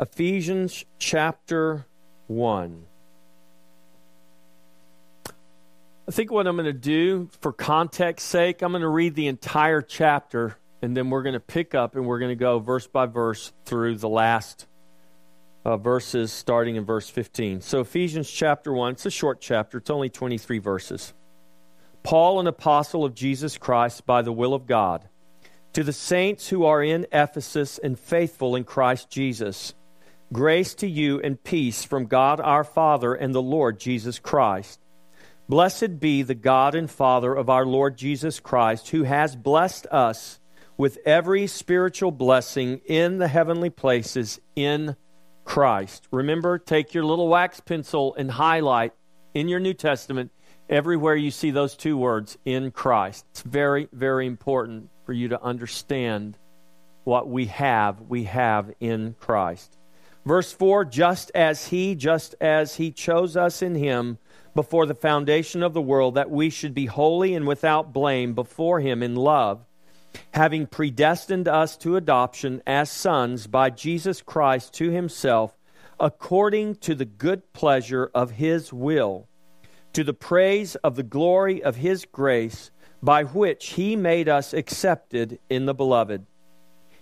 Ephesians chapter 1. I think what I'm going to do, for context sake, I'm going to read the entire chapter, and then we're going to pick up and we're going to go verse by verse through the last uh, verses, starting in verse 15. So, Ephesians chapter 1, it's a short chapter, it's only 23 verses. Paul, an apostle of Jesus Christ by the will of God, to the saints who are in Ephesus and faithful in Christ Jesus, grace to you and peace from God our Father and the Lord Jesus Christ. Blessed be the God and Father of our Lord Jesus Christ, who has blessed us with every spiritual blessing in the heavenly places in Christ. Remember, take your little wax pencil and highlight in your New Testament everywhere you see those two words, in Christ. It's very, very important for you to understand what we have, we have in Christ. Verse 4 Just as He, just as He chose us in Him before the foundation of the world, that we should be holy and without blame before Him in love, having predestined us to adoption as sons by Jesus Christ to Himself, according to the good pleasure of His will, to the praise of the glory of His grace, by which He made us accepted in the Beloved.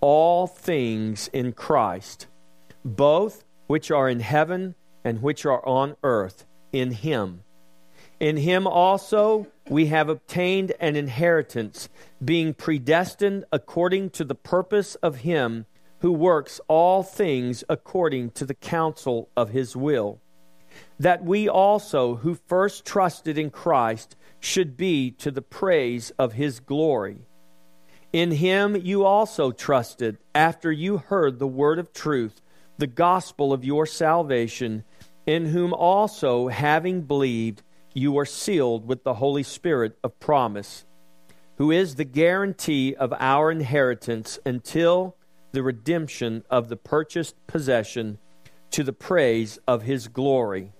all things in Christ, both which are in heaven and which are on earth, in him. In him also we have obtained an inheritance, being predestined according to the purpose of him who works all things according to the counsel of his will, that we also, who first trusted in Christ, should be to the praise of his glory. In him you also trusted, after you heard the word of truth the gospel of your salvation, in whom also, having believed, you are sealed with the Holy Spirit of promise, who is the guarantee of our inheritance until the redemption of the purchased possession to the praise of his glory.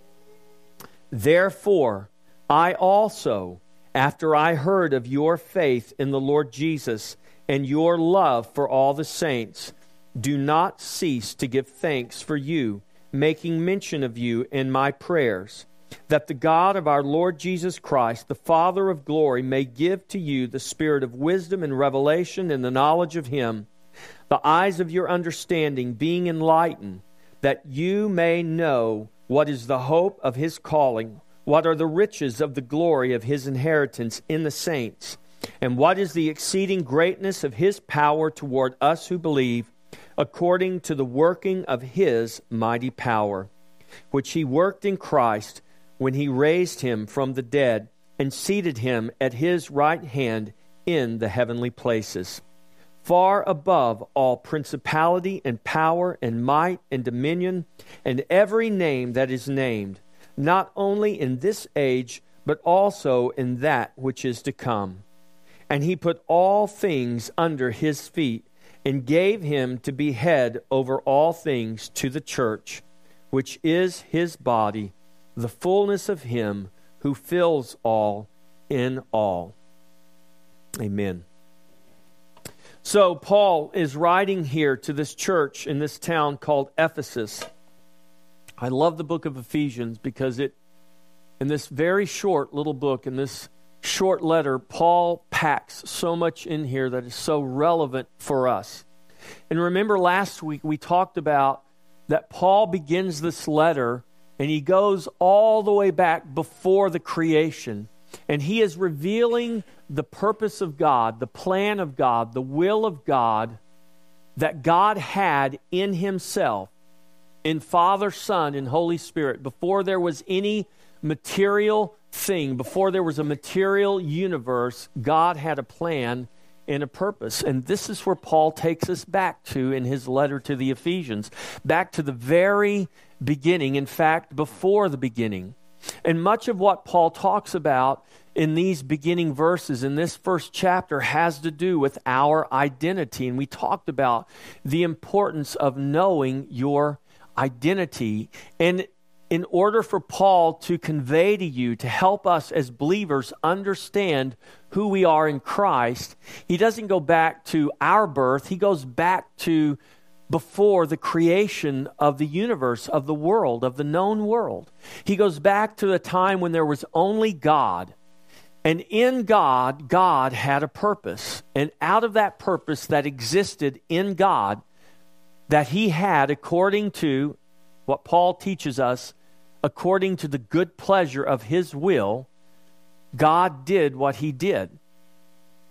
Therefore, I also, after I heard of your faith in the Lord Jesus and your love for all the saints, do not cease to give thanks for you, making mention of you in my prayers, that the God of our Lord Jesus Christ, the Father of glory, may give to you the spirit of wisdom and revelation in the knowledge of him, the eyes of your understanding being enlightened, that you may know what is the hope of his calling, what are the riches of the glory of his inheritance in the saints, and what is the exceeding greatness of his power toward us who believe according to the working of his mighty power, which he worked in Christ when he raised him from the dead and seated him at his right hand in the heavenly places, far above all principality and power and might and dominion and every name that is named, not only in this age, but also in that which is to come. And he put all things under his feet and gave him to be head over all things to the church, which is his body, the fullness of him who fills all in all. Amen. So, Paul is writing here to this church in this town called Ephesus. I love the book of Ephesians because it, in this very short little book, in this short letter, Paul packs so much in here that is so relevant for us. And remember last week we talked about that Paul begins this letter and he goes all the way back before the creation. And he is revealing the purpose of God, the plan of God, the will of God that God had in himself, in Father, Son, and Holy Spirit, before there was any material thing, before there was a material universe, God had a plan and a purpose. And this is where Paul takes us back to in his letter to the Ephesians, back to the very beginning, in fact, before the beginning. And much of what Paul talks about in these beginning verses in this first chapter has to do with our identity. And we talked about the importance of knowing your identity. And in order for Paul to convey to you, to help us as believers understand who we are in Christ, he doesn't go back to our birth, he goes back to before the creation of the universe, of the world, of the known world. He goes back to the time when there was only God. And in God, God had a purpose. And out of that purpose that existed in God, that he had according to what Paul teaches us, according to the good pleasure of his will, God did what he did.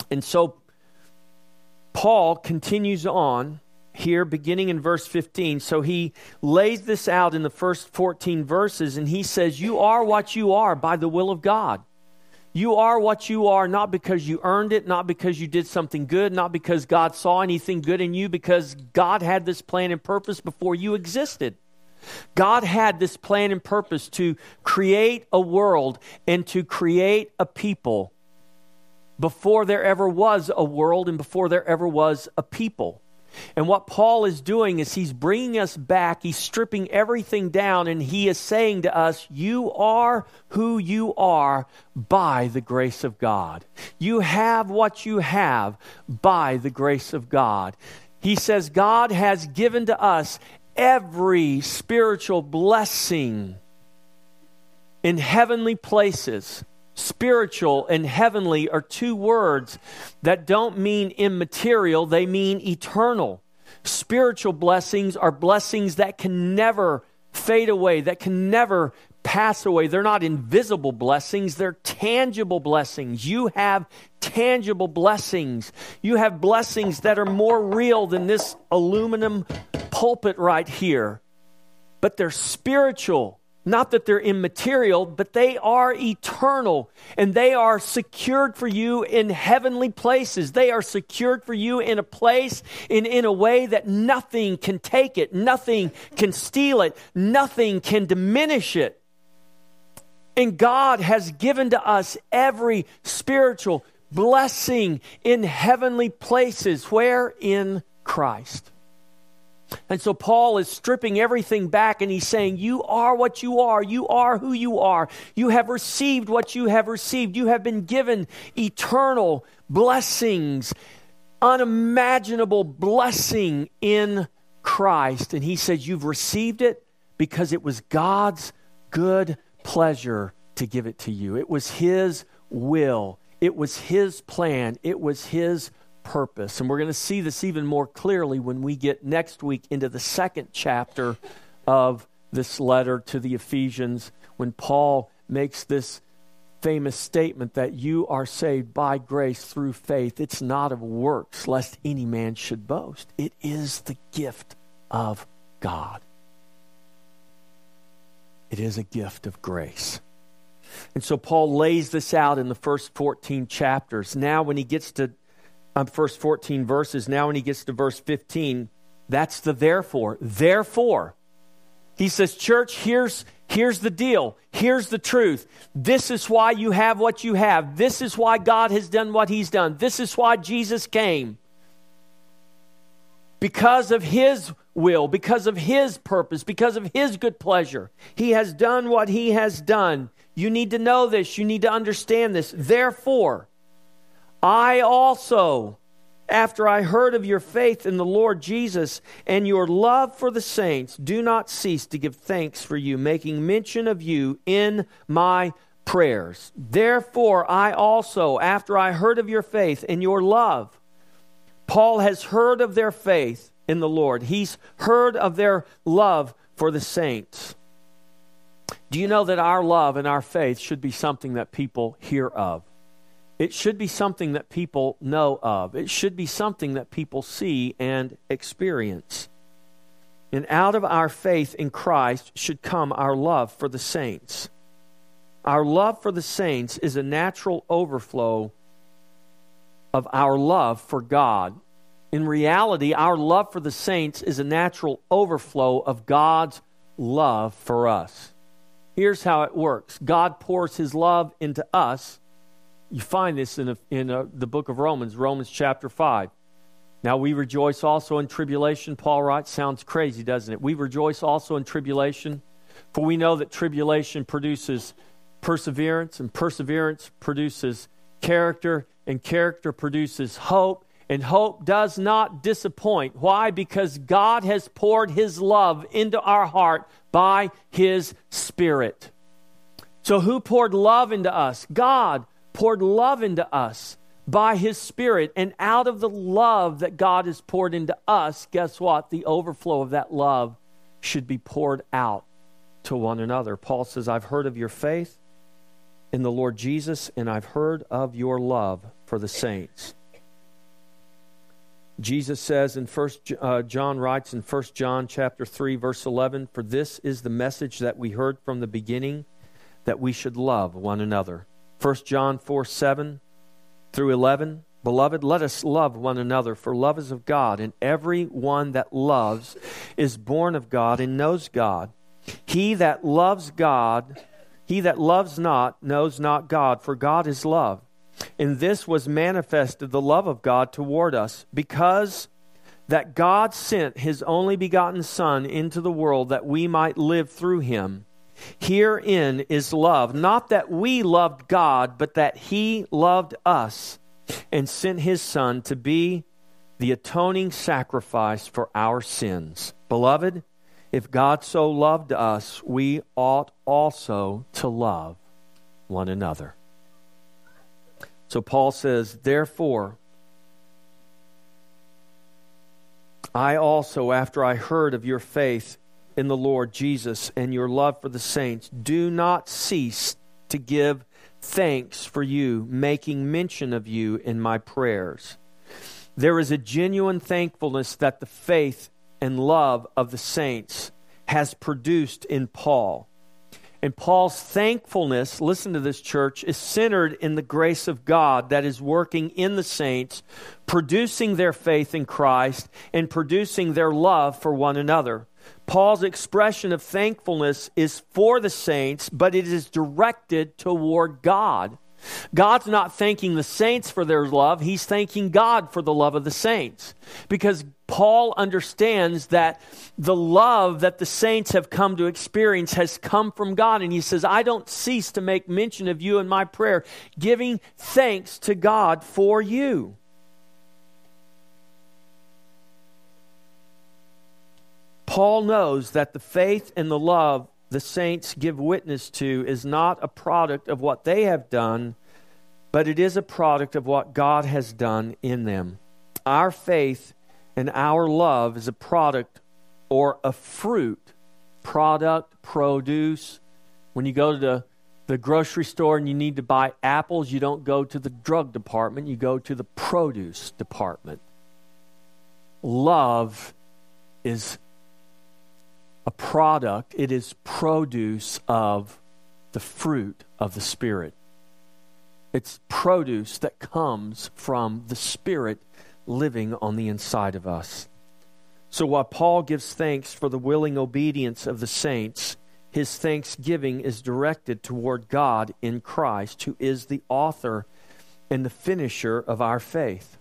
And so Paul continues on here, beginning in verse 15. So he lays this out in the first 14 verses, and he says, You are what you are by the will of God. You are what you are not because you earned it, not because you did something good, not because God saw anything good in you, because God had this plan and purpose before you existed. God had this plan and purpose to create a world and to create a people before there ever was a world and before there ever was a people. And what Paul is doing is he's bringing us back, he's stripping everything down, and he is saying to us, You are who you are by the grace of God. You have what you have by the grace of God. He says, God has given to us every spiritual blessing in heavenly places. Spiritual and heavenly are two words that don't mean immaterial, they mean eternal. Spiritual blessings are blessings that can never fade away, that can never pass away. They're not invisible blessings, they're tangible blessings. You have tangible blessings. You have blessings that are more real than this aluminum pulpit right here, but they're spiritual. Not that they're immaterial, but they are eternal and they are secured for you in heavenly places. They are secured for you in a place, in, in a way that nothing can take it, nothing can steal it, nothing can diminish it. And God has given to us every spiritual blessing in heavenly places. Where? In Christ. And so Paul is stripping everything back and he's saying, You are what you are. You are who you are. You have received what you have received. You have been given eternal blessings, unimaginable blessing in Christ. And he says, You've received it because it was God's good pleasure to give it to you. It was His will, it was His plan, it was His purpose. And we're going to see this even more clearly when we get next week into the second chapter of this letter to the Ephesians, when Paul makes this famous statement that you are saved by grace through faith. It's not of works, lest any man should boast. It is the gift of God. It is a gift of grace. And so Paul lays this out in the first 14 chapters. Now, when he gets to um, first 14 verses, now when he gets to verse 15, that's the therefore. Therefore, he says, Church, here's, here's the deal. Here's the truth. This is why you have what you have. This is why God has done what he's done. This is why Jesus came. Because of his will, because of his purpose, because of his good pleasure. He has done what he has done. You need to know this. You need to understand this. Therefore, I also, after I heard of your faith in the Lord Jesus and your love for the saints, do not cease to give thanks for you, making mention of you in my prayers. Therefore, I also, after I heard of your faith and your love, Paul has heard of their faith in the Lord. He's heard of their love for the saints. Do you know that our love and our faith should be something that people hear of? It should be something that people know of. It should be something that people see and experience. And out of our faith in Christ should come our love for the saints. Our love for the saints is a natural overflow of our love for God. In reality, our love for the saints is a natural overflow of God's love for us. Here's how it works God pours his love into us. You find this in, a, in a, the book of Romans, Romans chapter 5. Now we rejoice also in tribulation, Paul writes. Sounds crazy, doesn't it? We rejoice also in tribulation, for we know that tribulation produces perseverance, and perseverance produces character, and character produces hope, and hope does not disappoint. Why? Because God has poured His love into our heart by His Spirit. So, who poured love into us? God poured love into us by His Spirit. And out of the love that God has poured into us, guess what? The overflow of that love should be poured out to one another. Paul says, I've heard of your faith in the Lord Jesus, and I've heard of your love for the saints. Jesus says in first uh, John writes in 1 John chapter 3 verse 11 for this is the message that we heard from the beginning that we should love one another. 1 John 4 7 through 11 Beloved, let us love one another, for love is of God, and every one that loves is born of God and knows God. He that loves God, he that loves not, knows not God, for God is love. In this was manifested the love of God toward us, because that God sent his only begotten Son into the world that we might live through him. Herein is love, not that we loved God, but that he loved us and sent his Son to be the atoning sacrifice for our sins. Beloved, if God so loved us, we ought also to love one another. So Paul says, Therefore, I also, after I heard of your faith in the Lord Jesus and your love for the saints, do not cease to give thanks for you, making mention of you in my prayers. There is a genuine thankfulness that the faith and love of the saints has produced in Paul. And Paul's thankfulness, listen to this, church, is centered in the grace of God that is working in the saints, producing their faith in Christ and producing their love for one another. Paul's expression of thankfulness is for the saints, but it is directed toward God. God's not thanking the saints for their love, he's thanking God for the love of the saints. Because Paul understands that the love that the saints have come to experience has come from God. And he says, I don't cease to make mention of you in my prayer, giving thanks to God for you. Paul knows that the faith and the love the saints give witness to is not a product of what they have done, but it is a product of what God has done in them. Our faith and our love is a product or a fruit, product, produce. When you go to the, the grocery store and you need to buy apples, you don't go to the drug department, you go to the produce department. Love is a product, it is produce of the fruit of the Spirit. It's produce that comes from the Spirit living on the inside of us. So while Paul gives thanks for the willing obedience of the saints, his thanksgiving is directed toward God in Christ, who is the author and the finisher of our faith.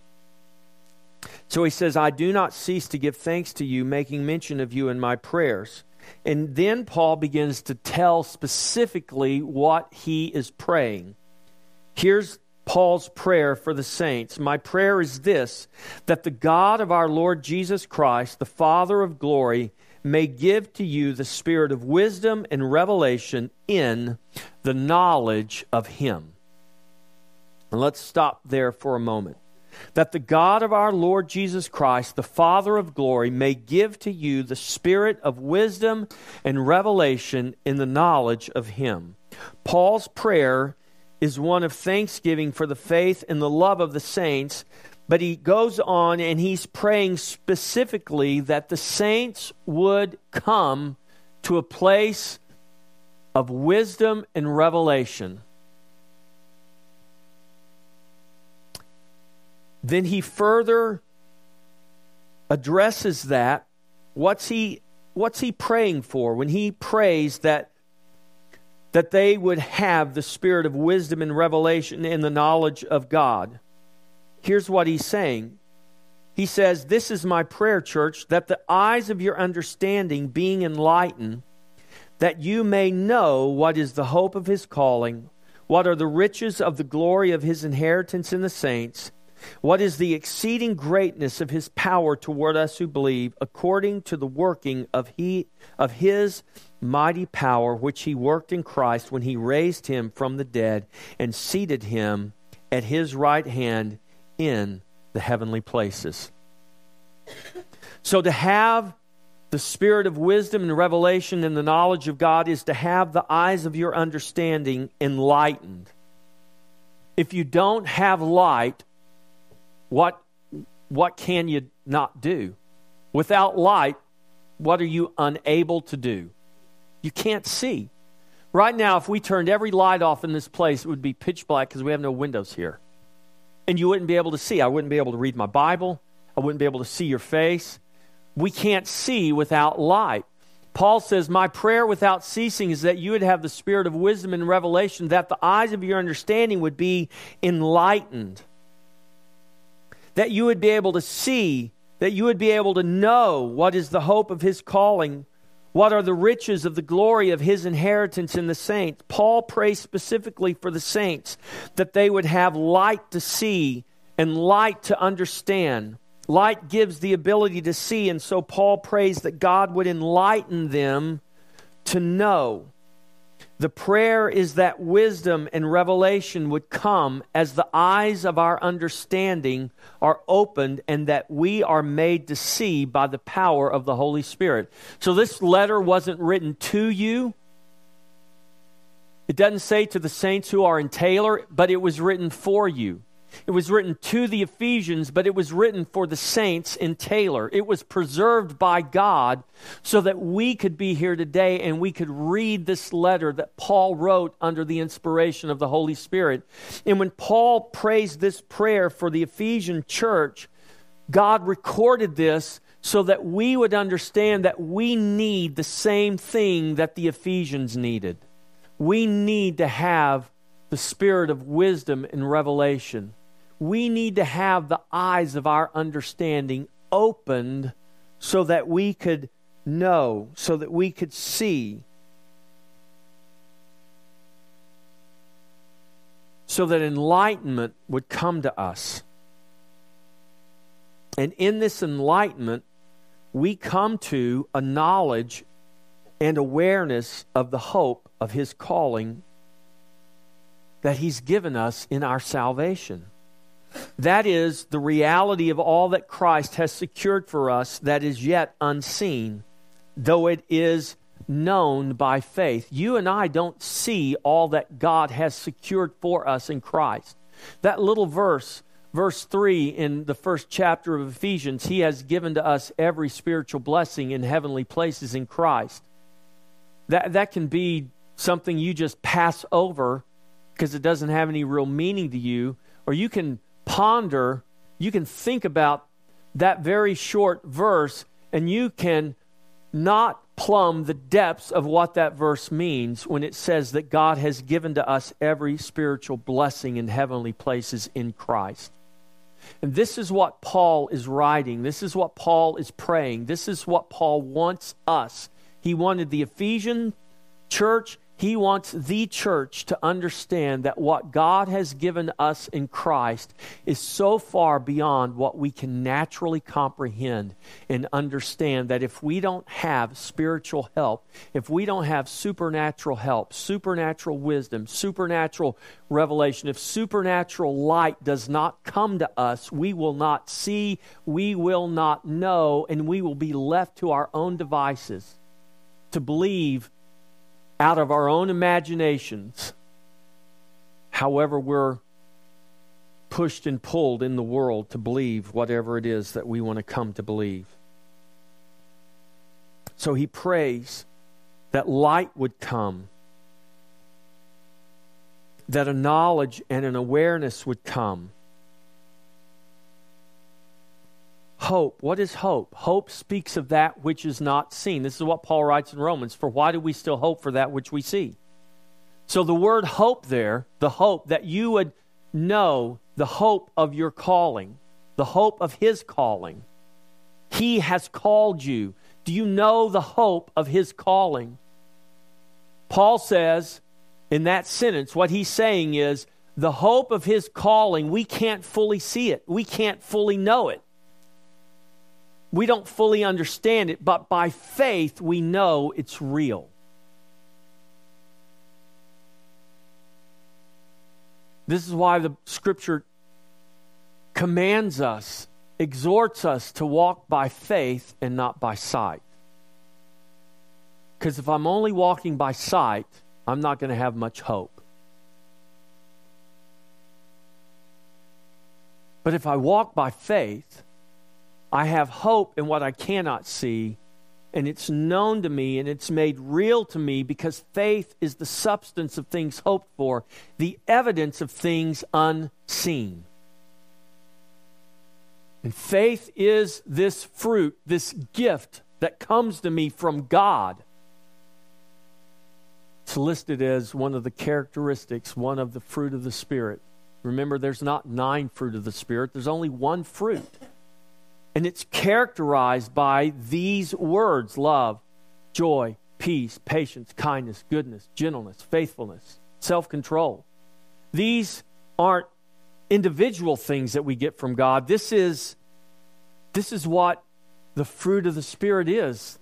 So he says, I do not cease to give thanks to you, making mention of you in my prayers. And then Paul begins to tell specifically what he is praying. Here's Paul's prayer for the saints. My prayer is this that the God of our Lord Jesus Christ, the Father of glory, may give to you the spirit of wisdom and revelation in the knowledge of Him. And let's stop there for a moment that the God of our Lord Jesus Christ, the Father of glory, may give to you the spirit of wisdom and revelation in the knowledge of Him. Paul's prayer is one of thanksgiving for the faith and the love of the saints, but he goes on and he's praying specifically that the saints would come to a place of wisdom and revelation. Then he further addresses that. What's he what's he praying for when he prays that that they would have the spirit of wisdom and revelation and the knowledge of God? Here's what he's saying. He says, This is my prayer, church, that the eyes of your understanding being enlightened, that you may know what is the hope of his calling, what are the riches of the glory of his inheritance in the saints what is the exceeding greatness of his power toward us who believe, according to the working of, he, of his mighty power, which he worked in Christ when he raised him from the dead and seated him at his right hand in the heavenly places? So to have the spirit of wisdom and revelation and the knowledge of God is to have the eyes of your understanding enlightened. If you don't have light, what, what can you not do? Without light, what are you unable to do? You can't see. Right now, if we turned every light off in this place, it would be pitch black because we have no windows here. And you wouldn't be able to see. I wouldn't be able to read my Bible. I wouldn't be able to see your face. We can't see without light. Paul says, My prayer without ceasing is that you would have the spirit of wisdom and revelation, that the eyes of your understanding would be enlightened that you would be able to see, that you would be able to know what is the hope of his calling, what are the riches of the glory of his inheritance in the saints. Paul prays specifically for the saints that they would have light to see and light to understand. Light gives the ability to see, and so Paul prays that God would enlighten them to know. The prayer is that wisdom and revelation would come as the eyes of our understanding are opened and that we are made to see by the power of the Holy Spirit. So this letter wasn't written to you. It doesn't say to the saints who are in Taylor, but it was written for you. It was written to the Ephesians, but it was written for the saints in Taylor. It was preserved by God so that we could be here today and we could read this letter that Paul wrote under the inspiration of the Holy Spirit. And when Paul prays this prayer for the Ephesian church, God recorded this so that we would understand that we need the same thing that the Ephesians needed. We need to have the spirit of wisdom and revelation we need to have the eyes of our understanding opened so that we could know, so that we could see, so that enlightenment would come to us. And in this enlightenment, we come to a knowledge and awareness of the hope of His calling that He's given us in our salvation. That is the reality of all that Christ has secured for us that is yet unseen, though it is known by faith. You and I don't see all that God has secured for us in Christ. That little verse, verse 3 in the first chapter of Ephesians, He has given to us every spiritual blessing in heavenly places in Christ. That, that can be something you just pass over because it doesn't have any real meaning to you, or you can ponder, you can think about that very short verse and you can not plumb the depths of what that verse means when it says that God has given to us every spiritual blessing in heavenly places in Christ. And this is what Paul is writing. This is what Paul is praying. This is what Paul wants us. He wanted the Ephesian church he wants the church to understand that what God has given us in Christ is so far beyond what we can naturally comprehend and understand that if we don't have spiritual help, if we don't have supernatural help, supernatural wisdom, supernatural revelation, if supernatural light does not come to us, we will not see, we will not know, and we will be left to our own devices to believe out of our own imaginations, however, we're pushed and pulled in the world to believe whatever it is that we want to come to believe. So he prays that light would come, that a knowledge and an awareness would come, Hope. What is hope? Hope speaks of that which is not seen. This is what Paul writes in Romans. For why do we still hope for that which we see? So the word hope there, the hope that you would know the hope of your calling, the hope of his calling. He has called you. Do you know the hope of his calling? Paul says in that sentence, what he's saying is the hope of his calling, we can't fully see it, we can't fully know it. We don't fully understand it, but by faith we know it's real. This is why the scripture commands us, exhorts us to walk by faith and not by sight. Because if I'm only walking by sight, I'm not going to have much hope. But if I walk by faith, I have hope in what I cannot see, and it's known to me and it's made real to me because faith is the substance of things hoped for, the evidence of things unseen. And faith is this fruit, this gift that comes to me from God. It's listed as one of the characteristics, one of the fruit of the Spirit. Remember, there's not nine fruit of the Spirit, there's only one fruit. And it's characterized by these words love, joy, peace, patience, kindness, goodness, gentleness, faithfulness, self control. These aren't individual things that we get from God. This is, this is what the fruit of the Spirit is.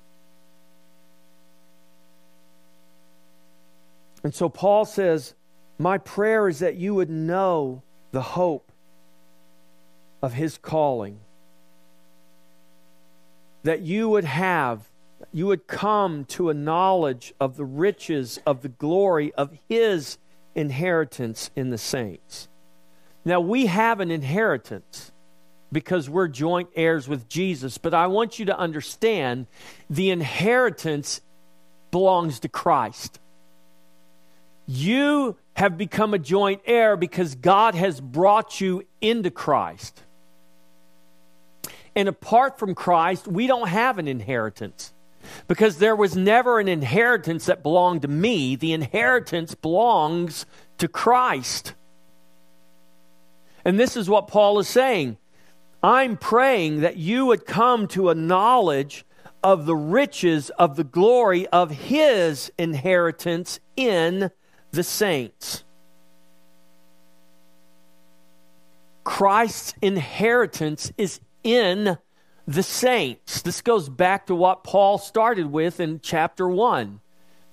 And so Paul says, My prayer is that you would know the hope of his calling, that you would have, you would come to a knowledge of the riches of the glory of his inheritance in the saints. Now, we have an inheritance because we're joint heirs with Jesus, but I want you to understand the inheritance belongs to Christ. You have become a joint heir because God has brought you into Christ. And apart from Christ, we don't have an inheritance because there was never an inheritance that belonged to me. The inheritance belongs to Christ. And this is what Paul is saying. I'm praying that you would come to a knowledge of the riches of the glory of his inheritance in the saints. Christ's inheritance is in the saints. This goes back to what Paul started with in chapter 1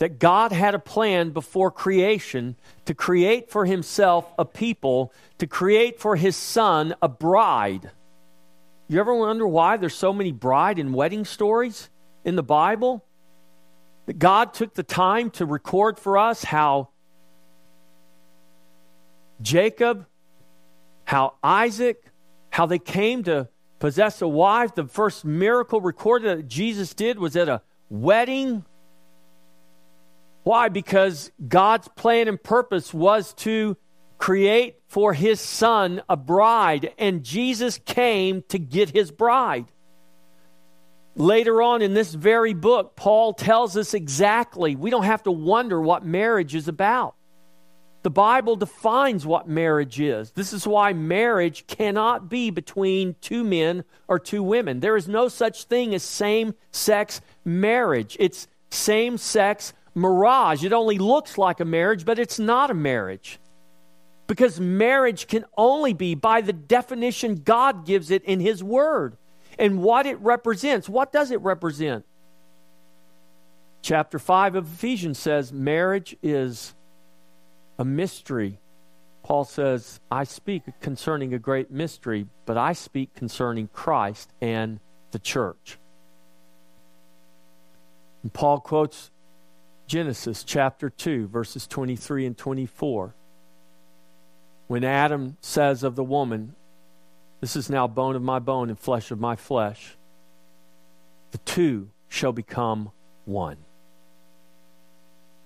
that God had a plan before creation to create for himself a people, to create for his son a bride. You ever wonder why there's so many bride and wedding stories in the Bible? That God took the time to record for us how Jacob, how Isaac, how they came to possess a wife. The first miracle recorded that Jesus did was at a wedding. Why? Because God's plan and purpose was to create for his son a bride, and Jesus came to get his bride. Later on in this very book, Paul tells us exactly, we don't have to wonder what marriage is about. The Bible defines what marriage is. This is why marriage cannot be between two men or two women. There is no such thing as same sex marriage. It's same sex mirage. It only looks like a marriage, but it's not a marriage. Because marriage can only be by the definition God gives it in His Word and what it represents. What does it represent? Chapter 5 of Ephesians says marriage is a mystery. Paul says, I speak concerning a great mystery, but I speak concerning Christ and the church. And Paul quotes Genesis chapter 2, verses 23 and 24. When Adam says of the woman, This is now bone of my bone and flesh of my flesh, the two shall become one.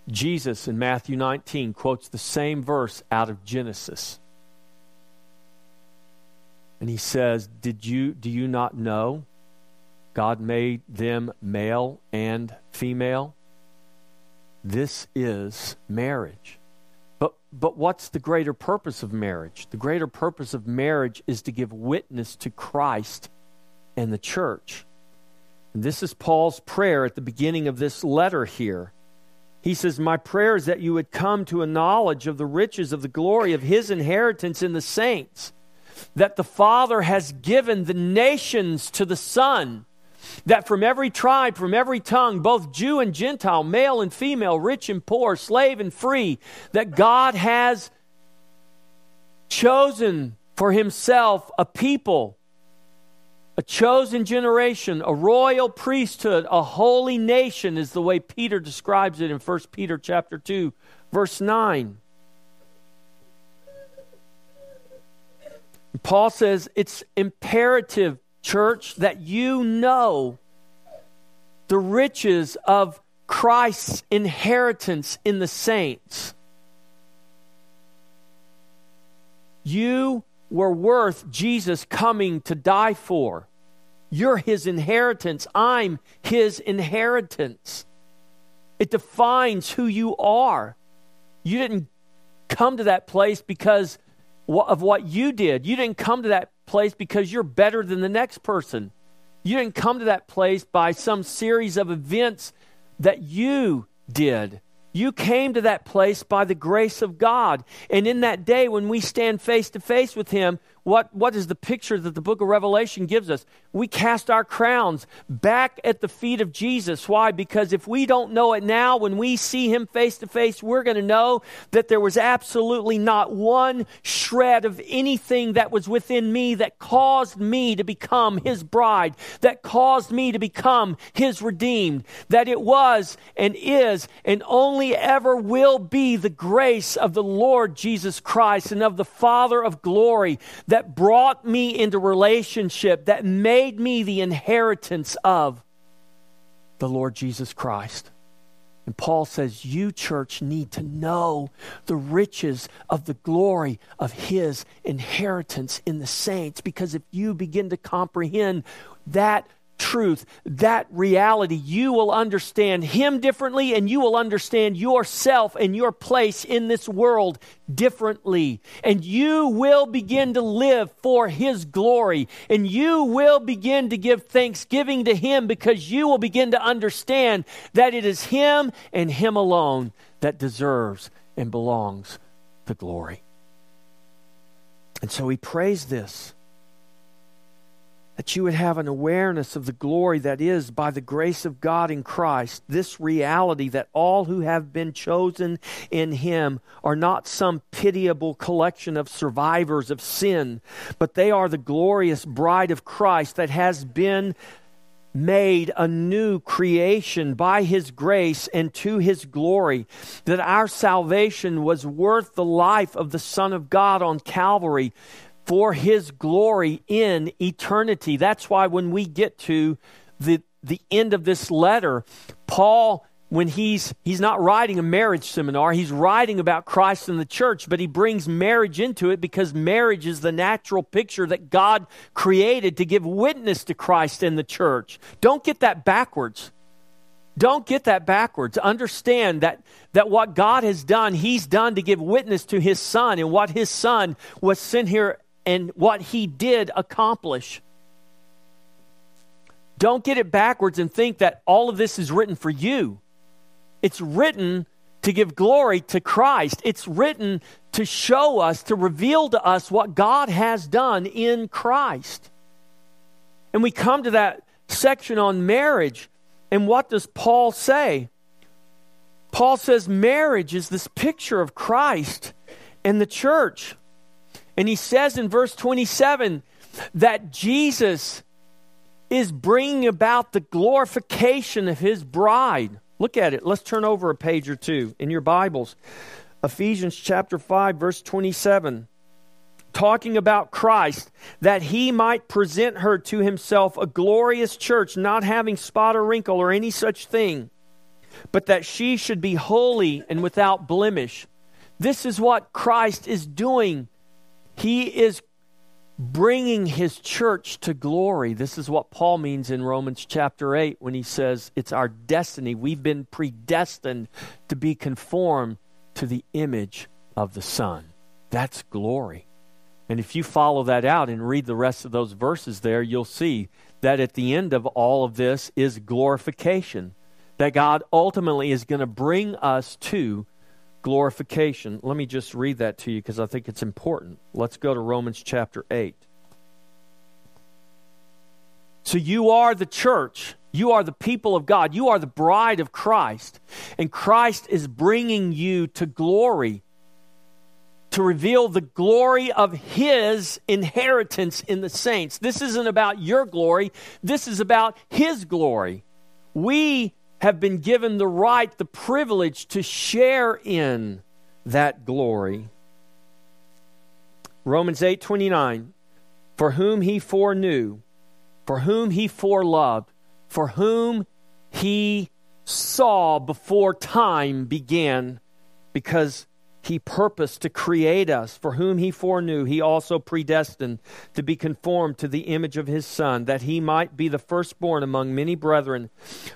Jesus in Matthew 19 quotes the same verse out of Genesis. And he says, Did you do you not know God made them male and female? This is marriage. But but what's the greater purpose of marriage? The greater purpose of marriage is to give witness to Christ and the church. And this is Paul's prayer at the beginning of this letter here. He says, My prayer is that you would come to a knowledge of the riches of the glory of his inheritance in the saints, that the Father has given the nations to the Son, that from every tribe, from every tongue, both Jew and Gentile, male and female, rich and poor, slave and free, that God has chosen for himself a people a chosen generation, a royal priesthood, a holy nation is the way Peter describes it in 1 Peter chapter 2, verse 9. Paul says it's imperative, church, that you know the riches of Christ's inheritance in the saints. You were worth Jesus coming to die for. You're his inheritance. I'm his inheritance. It defines who you are. You didn't come to that place because of what you did. You didn't come to that place because you're better than the next person. You didn't come to that place by some series of events that you did. You came to that place by the grace of God. And in that day, when we stand face to face with Him, what, what is the picture that the book of Revelation gives us? We cast our crowns back at the feet of Jesus. Why? Because if we don't know it now, when we see him face to face, we're going to know that there was absolutely not one shred of anything that was within me that caused me to become his bride, that caused me to become his redeemed, that it was and is and only ever will be the grace of the Lord Jesus Christ and of the Father of glory that brought me into relationship, that made me the inheritance of the Lord Jesus Christ. And Paul says, You, church, need to know the riches of the glory of his inheritance in the saints. Because if you begin to comprehend that truth, that reality, you will understand Him differently and you will understand yourself and your place in this world differently. And you will begin to live for His glory. And you will begin to give thanksgiving to Him because you will begin to understand that it is Him and Him alone that deserves and belongs the glory. And so He prays this that you would have an awareness of the glory that is by the grace of God in Christ, this reality that all who have been chosen in Him are not some pitiable collection of survivors of sin, but they are the glorious bride of Christ that has been made a new creation by His grace and to His glory, that our salvation was worth the life of the Son of God on Calvary for his glory in eternity. That's why when we get to the, the end of this letter, Paul when he's he's not writing a marriage seminar he's writing about christ and the church but he brings marriage into it because marriage is the natural picture that god created to give witness to christ and the church. Don't get that backwards. Don't get that backwards. Understand that that what god has done he's done to give witness to his son and what his son was sent here and what he did accomplish. Don't get it backwards and think that all of this is written for you. It's written to give glory to Christ. It's written to show us, to reveal to us what God has done in Christ. And we come to that section on marriage. And what does Paul say? Paul says marriage is this picture of Christ and the church. And he says in verse 27 that Jesus is bringing about the glorification of his bride. Look at it. Let's turn over a page or two in your Bibles. Ephesians chapter 5, verse 27. Talking about Christ, that he might present her to himself a glorious church, not having spot or wrinkle or any such thing, but that she should be holy and without blemish. This is what Christ is doing he is bringing his church to glory. This is what Paul means in Romans chapter 8 when he says it's our destiny. We've been predestined to be conformed to the image of the Son. That's glory. And if you follow that out and read the rest of those verses there, you'll see that at the end of all of this is glorification. That God ultimately is going to bring us to glorification. Let me just read that to you because I think it's important. Let's go to Romans chapter 8. So you are the church. You are the people of God. You are the bride of Christ. And Christ is bringing you to glory to reveal the glory of His inheritance in the saints. This isn't about your glory, this is about His glory. We have been given the right, the privilege to share in that glory. Romans 8:29 For whom he foreknew, for whom he foreloved, for whom he saw before time began because he purposed to create us, for whom he foreknew, he also predestined to be conformed to the image of his Son, that he might be the firstborn among many brethren.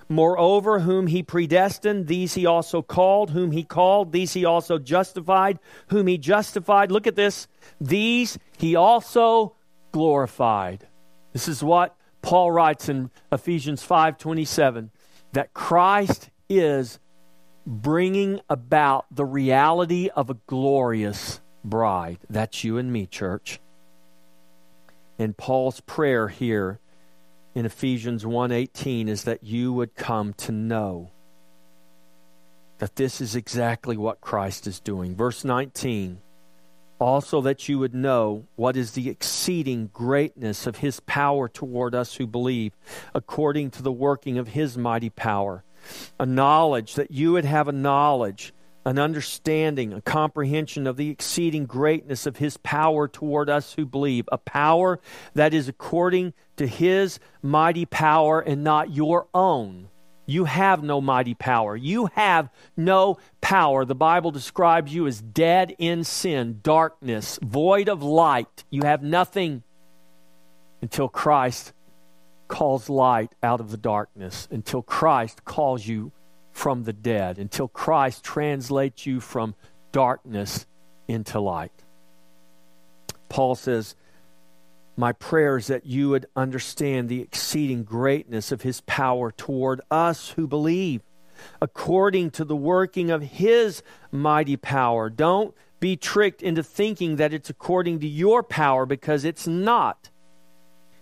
Moreover, whom he predestined, these he also called. Whom he called, these he also justified. Whom he justified, look at this, these he also glorified. This is what Paul writes in Ephesians 5:27 that Christ is bringing about the reality of a glorious bride. That's you and me, church. And Paul's prayer here in Ephesians 1:18 is that you would come to know that this is exactly what Christ is doing. Verse 19 also that you would know what is the exceeding greatness of his power toward us who believe according to the working of his mighty power a knowledge, that you would have a knowledge, an understanding, a comprehension of the exceeding greatness of his power toward us who believe, a power that is according to his mighty power and not your own. You have no mighty power. You have no power. The Bible describes you as dead in sin, darkness, void of light. You have nothing until Christ calls light out of the darkness, until Christ calls you from the dead, until Christ translates you from darkness into light. Paul says, My prayer is that you would understand the exceeding greatness of his power toward us who believe, according to the working of his mighty power. Don't be tricked into thinking that it's according to your power because it's not.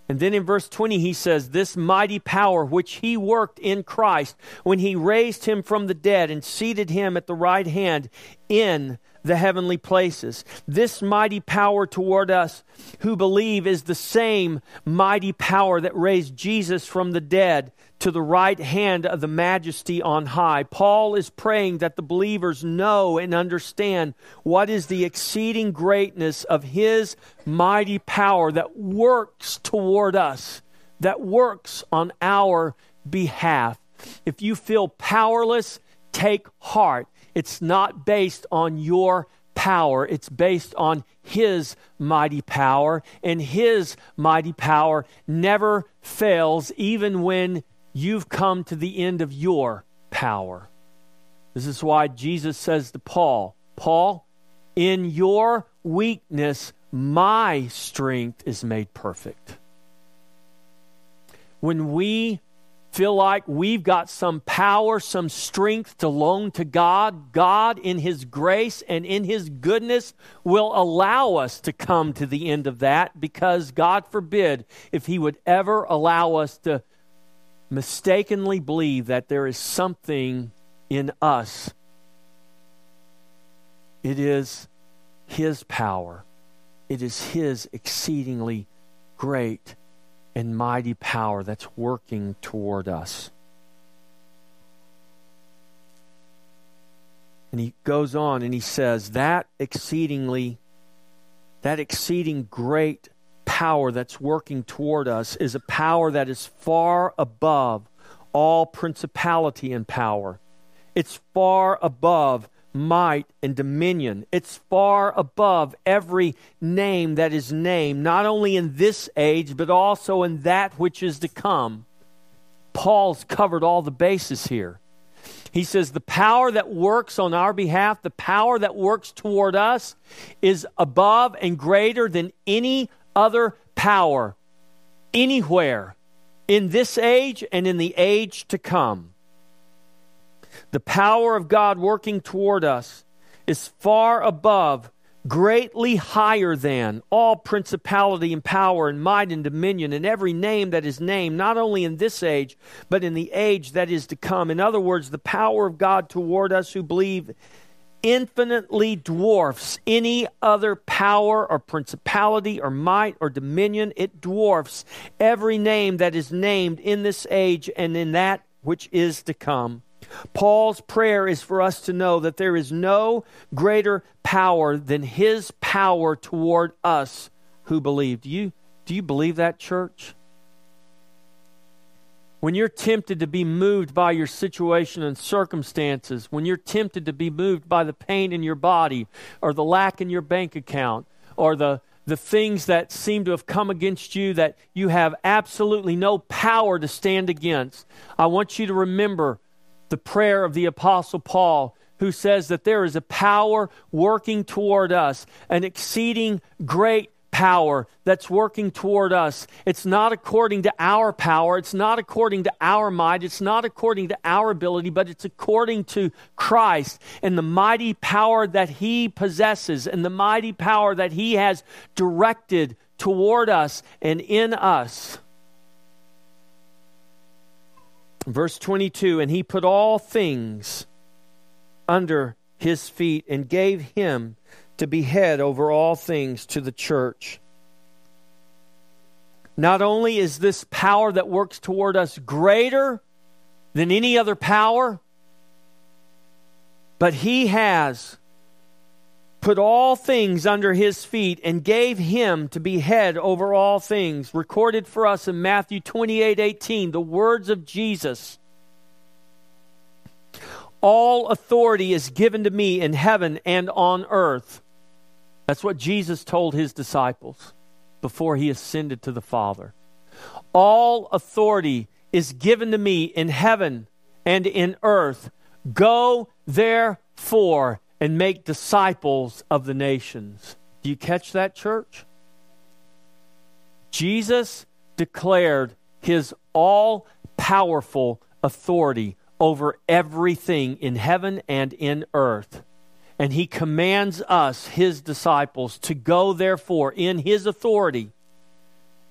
And then in verse 20, he says, This mighty power which he worked in Christ when he raised him from the dead and seated him at the right hand in the heavenly places. This mighty power toward us who believe is the same mighty power that raised Jesus from the dead to the right hand of the majesty on high. Paul is praying that the believers know and understand what is the exceeding greatness of his mighty power that works toward us, that works on our behalf. If you feel powerless, take heart. It's not based on your power, it's based on His mighty power, and His mighty power never fails, even when you've come to the end of your power. This is why Jesus says to Paul, Paul, in your weakness, my strength is made perfect. When we feel like we've got some power, some strength to loan to God, God, in His grace and in His goodness, will allow us to come to the end of that because God forbid if He would ever allow us to mistakenly believe that there is something in us. It is His power, it is His exceedingly great and mighty power that's working toward us. And he goes on and he says, That exceedingly, that exceeding great power that's working toward us is a power that is far above all principality and power. It's far above might, and dominion. It's far above every name that is named, not only in this age, but also in that which is to come. Paul's covered all the bases here. He says the power that works on our behalf, the power that works toward us, is above and greater than any other power anywhere in this age and in the age to come. The power of God working toward us is far above, greatly higher than all principality and power and might and dominion and every name that is named, not only in this age, but in the age that is to come. In other words, the power of God toward us who believe infinitely dwarfs any other power or principality or might or dominion. It dwarfs every name that is named in this age and in that which is to come. Paul's prayer is for us to know that there is no greater power than his power toward us who believe. Do you, do you believe that, church? When you're tempted to be moved by your situation and circumstances, when you're tempted to be moved by the pain in your body or the lack in your bank account or the, the things that seem to have come against you that you have absolutely no power to stand against, I want you to remember the prayer of the Apostle Paul, who says that there is a power working toward us, an exceeding great power that's working toward us. It's not according to our power, it's not according to our might, it's not according to our ability, but it's according to Christ and the mighty power that He possesses and the mighty power that He has directed toward us and in us. Verse 22 And he put all things under his feet and gave him to be head over all things to the church. Not only is this power that works toward us greater than any other power, but he has put all things under his feet and gave him to be head over all things. Recorded for us in Matthew 28 18, the words of Jesus. All authority is given to me in heaven and on earth. That's what Jesus told his disciples before he ascended to the Father. All authority is given to me in heaven and in earth. Go therefore and make disciples of the nations. Do you catch that, church? Jesus declared his all powerful authority over everything in heaven and in earth. And he commands us, his disciples, to go, therefore, in his authority,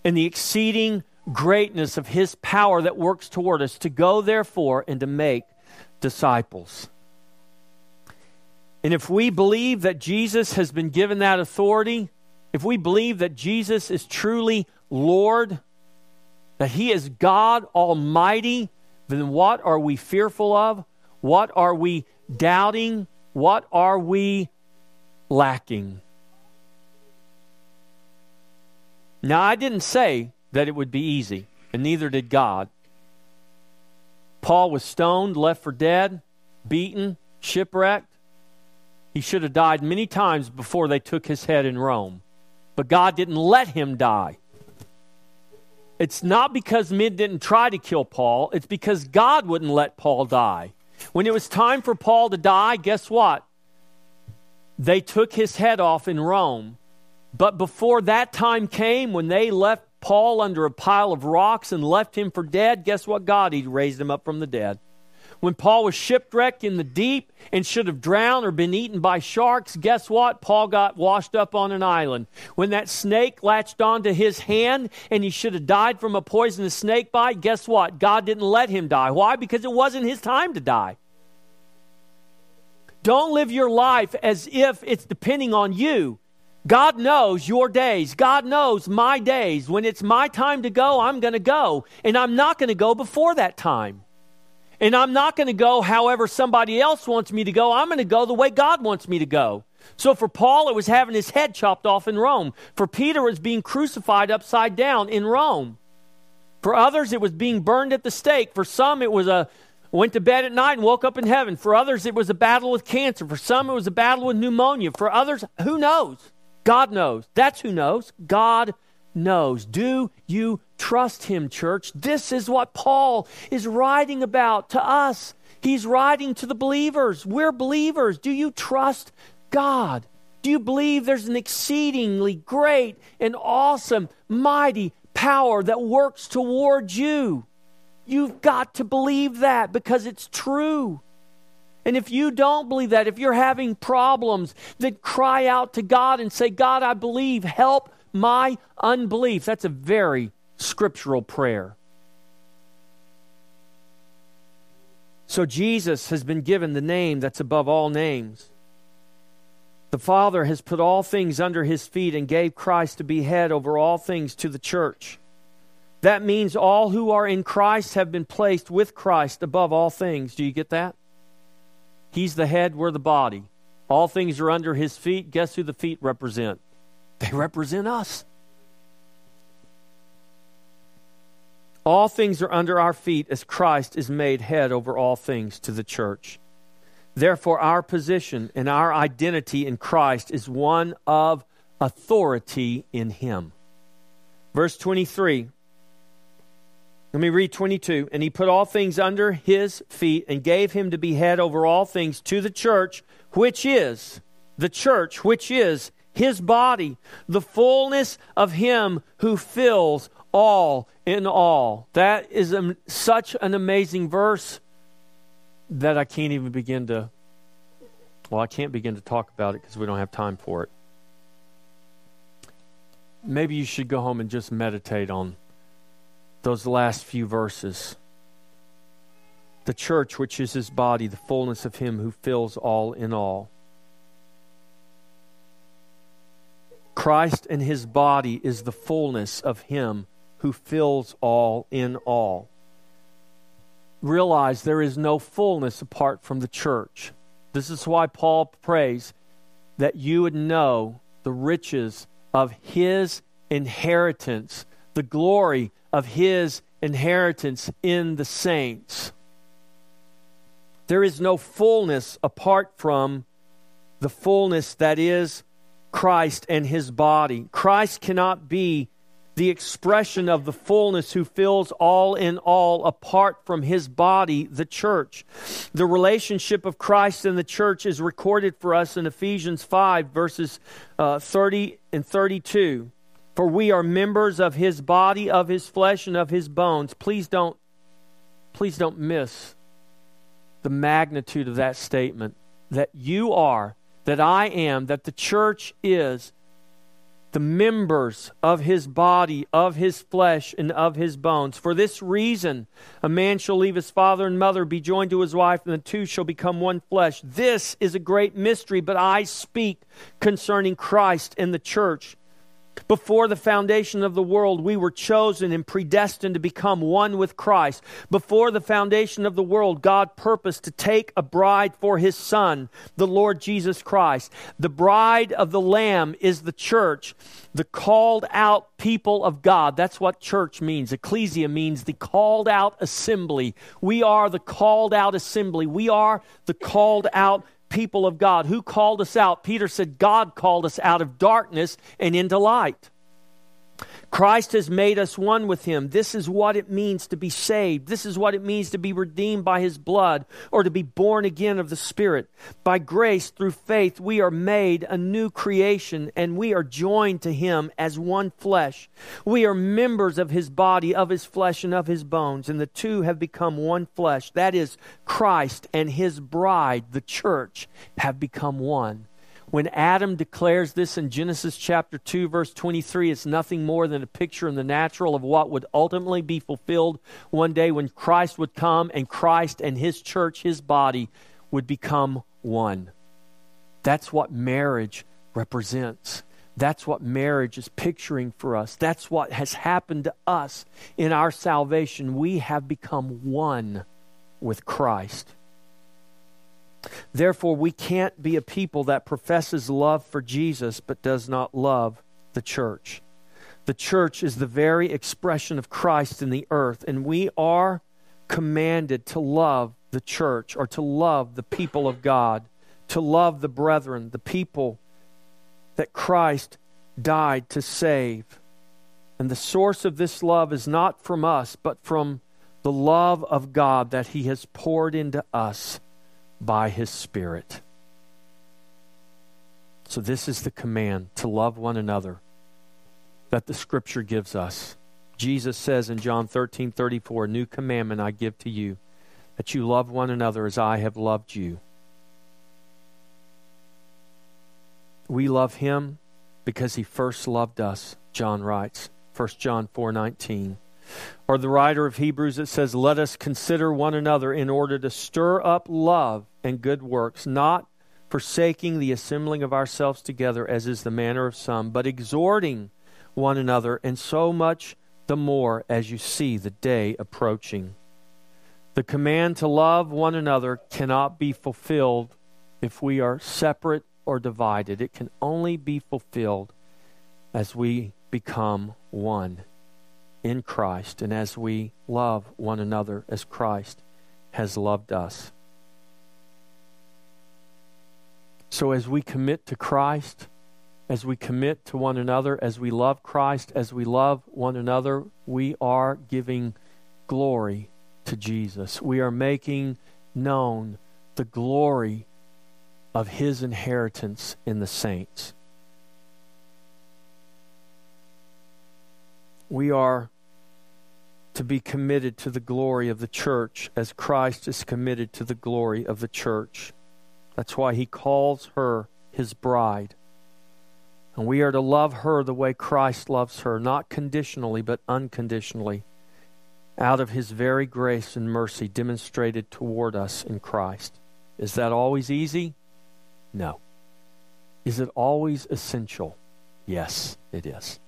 in the exceeding greatness of his power that works toward us, to go, therefore, and to make disciples. And if we believe that Jesus has been given that authority, if we believe that Jesus is truly Lord, that He is God Almighty, then what are we fearful of? What are we doubting? What are we lacking? Now, I didn't say that it would be easy, and neither did God. Paul was stoned, left for dead, beaten, shipwrecked. He should have died many times before they took his head in Rome. But God didn't let him die. It's not because men didn't try to kill Paul, it's because God wouldn't let Paul die. When it was time for Paul to die, guess what? They took his head off in Rome. But before that time came, when they left Paul under a pile of rocks and left him for dead, guess what? God, he raised him up from the dead when Paul was shipwrecked in the deep and should have drowned or been eaten by sharks, guess what? Paul got washed up on an island. When that snake latched onto his hand and he should have died from a poisonous snake bite, guess what? God didn't let him die. Why? Because it wasn't his time to die. Don't live your life as if it's depending on you. God knows your days. God knows my days. When it's my time to go, I'm going to go. And I'm not going to go before that time. And I'm not going to go however somebody else wants me to go. I'm going to go the way God wants me to go. So for Paul, it was having his head chopped off in Rome. For Peter, it was being crucified upside down in Rome. For others, it was being burned at the stake. For some, it was a, went to bed at night and woke up in heaven. For others, it was a battle with cancer. For some, it was a battle with pneumonia. For others, who knows? God knows. That's who knows. God knows. Do you trust Him, church? This is what Paul is writing about to us. He's writing to the believers. We're believers. Do you trust God? Do you believe there's an exceedingly great and awesome, mighty power that works towards you? You've got to believe that because it's true. And if you don't believe that, if you're having problems, then cry out to God and say, God, I believe, help my unbelief. That's a very scriptural prayer. So Jesus has been given the name that's above all names. The Father has put all things under his feet and gave Christ to be head over all things to the church. That means all who are in Christ have been placed with Christ above all things. Do you get that? He's the head, we're the body. All things are under his feet. Guess who the feet represent? They represent us. All things are under our feet as Christ is made head over all things to the church. Therefore, our position and our identity in Christ is one of authority in Him. Verse 23. Let me read 22. And he put all things under his feet and gave him to be head over all things to the church, which is the church, which is his body, the fullness of him who fills all in all. That is a, such an amazing verse that I can't even begin to, well, I can't begin to talk about it because we don't have time for it. Maybe you should go home and just meditate on those last few verses. The church, which is his body, the fullness of him who fills all in all. Christ and his body is the fullness of him who fills all in all. Realize there is no fullness apart from the church. This is why Paul prays that you would know the riches of his inheritance, the glory of his inheritance in the saints. There is no fullness apart from the fullness that is Christ and his body. Christ cannot be the expression of the fullness who fills all in all apart from his body, the church. The relationship of Christ and the church is recorded for us in Ephesians 5, verses uh, 30 and 32. For we are members of his body, of his flesh, and of his bones. Please don't, please don't miss the magnitude of that statement that you are that I am, that the church is the members of his body, of his flesh, and of his bones. For this reason, a man shall leave his father and mother, be joined to his wife, and the two shall become one flesh. This is a great mystery, but I speak concerning Christ and the church. Before the foundation of the world, we were chosen and predestined to become one with Christ. Before the foundation of the world, God purposed to take a bride for his Son, the Lord Jesus Christ. The bride of the Lamb is the church, the called out people of God. That's what church means. Ecclesia means the called out assembly. We are the called out assembly. We are the called out people of God. Who called us out? Peter said, God called us out of darkness and into light. Christ has made us one with him. This is what it means to be saved. This is what it means to be redeemed by his blood or to be born again of the Spirit. By grace, through faith, we are made a new creation and we are joined to him as one flesh. We are members of his body, of his flesh, and of his bones, and the two have become one flesh. That is, Christ and his bride, the church, have become one. When Adam declares this in Genesis chapter 2, verse 23, it's nothing more than a picture in the natural of what would ultimately be fulfilled one day when Christ would come and Christ and his church, his body, would become one. That's what marriage represents. That's what marriage is picturing for us. That's what has happened to us in our salvation. We have become one with Christ. Therefore, we can't be a people that professes love for Jesus but does not love the church. The church is the very expression of Christ in the earth, and we are commanded to love the church or to love the people of God, to love the brethren, the people that Christ died to save. And the source of this love is not from us, but from the love of God that He has poured into us by His Spirit. So, this is the command to love one another that the Scripture gives us. Jesus says in John 13 34, New commandment I give to you, that you love one another as I have loved you. We love Him because He first loved us, John writes. 1 John 4:19. Or the writer of Hebrews it says, "Let us consider one another in order to stir up love and good works, not forsaking the assembling of ourselves together as is the manner of some, but exhorting one another, and so much the more as you see the day approaching." The command to love one another cannot be fulfilled if we are separate or divided. It can only be fulfilled as we become one in Christ and as we love one another as Christ has loved us. So, as we commit to Christ, as we commit to one another, as we love Christ, as we love one another, we are giving glory to Jesus. We are making known the glory of his inheritance in the saints. we are to be committed to the glory of the church as Christ is committed to the glory of the church. That's why he calls her his bride. And we are to love her the way Christ loves her, not conditionally, but unconditionally, out of his very grace and mercy demonstrated toward us in Christ. Is that always easy? No. Is it always essential? Yes, it is.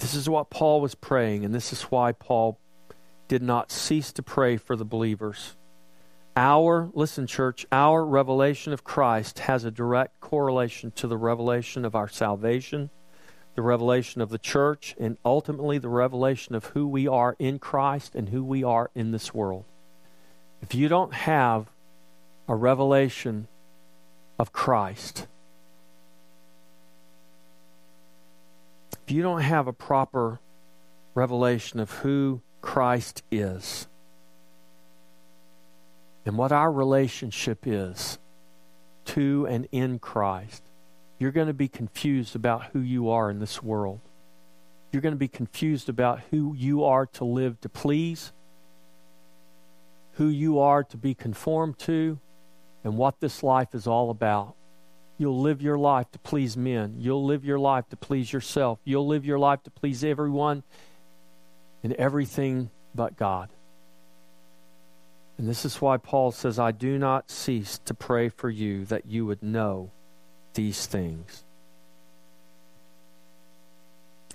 This is what Paul was praying, and this is why Paul did not cease to pray for the believers. Our, listen, church, our revelation of Christ has a direct correlation to the revelation of our salvation, the revelation of the church, and ultimately the revelation of who we are in Christ and who we are in this world. If you don't have a revelation of Christ, if you don't have a proper revelation of who Christ is and what our relationship is to and in Christ, you're going to be confused about who you are in this world. You're going to be confused about who you are to live to please, who you are to be conformed to, and what this life is all about. You'll live your life to please men. You'll live your life to please yourself. You'll live your life to please everyone and everything but God. And this is why Paul says, I do not cease to pray for you that you would know these things.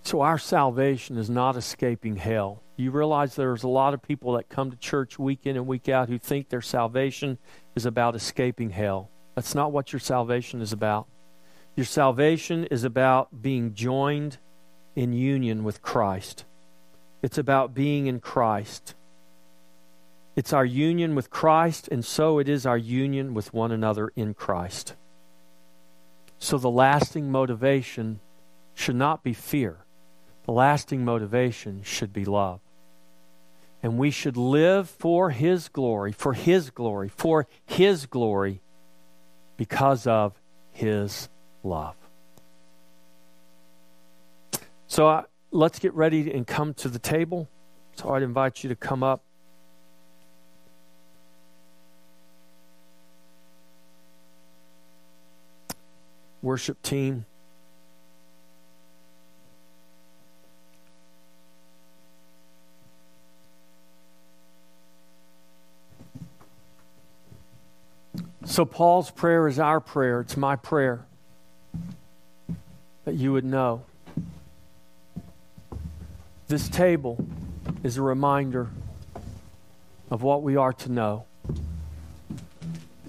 So, our salvation is not escaping hell. You realize there's a lot of people that come to church week in and week out who think their salvation is about escaping hell. That's not what your salvation is about. Your salvation is about being joined in union with Christ. It's about being in Christ. It's our union with Christ, and so it is our union with one another in Christ. So the lasting motivation should not be fear, the lasting motivation should be love. And we should live for His glory, for His glory, for His glory because of his love. So uh, let's get ready and come to the table. So I'd invite you to come up. Worship team. So, Paul's prayer is our prayer. It's my prayer that you would know. This table is a reminder of what we are to know.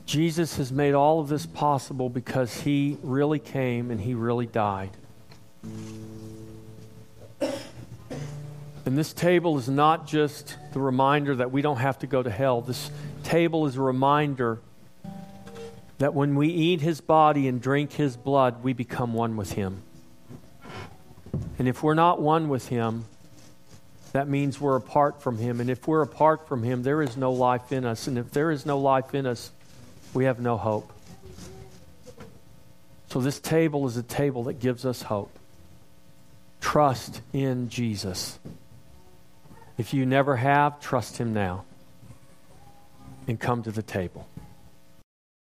Jesus has made all of this possible because he really came and he really died. And this table is not just the reminder that we don't have to go to hell. This table is a reminder that when we eat his body and drink his blood, we become one with him. And if we're not one with him, that means we're apart from him. And if we're apart from him, there is no life in us. And if there is no life in us, we have no hope. So this table is a table that gives us hope. Trust in Jesus. If you never have, trust Him now and come to the table.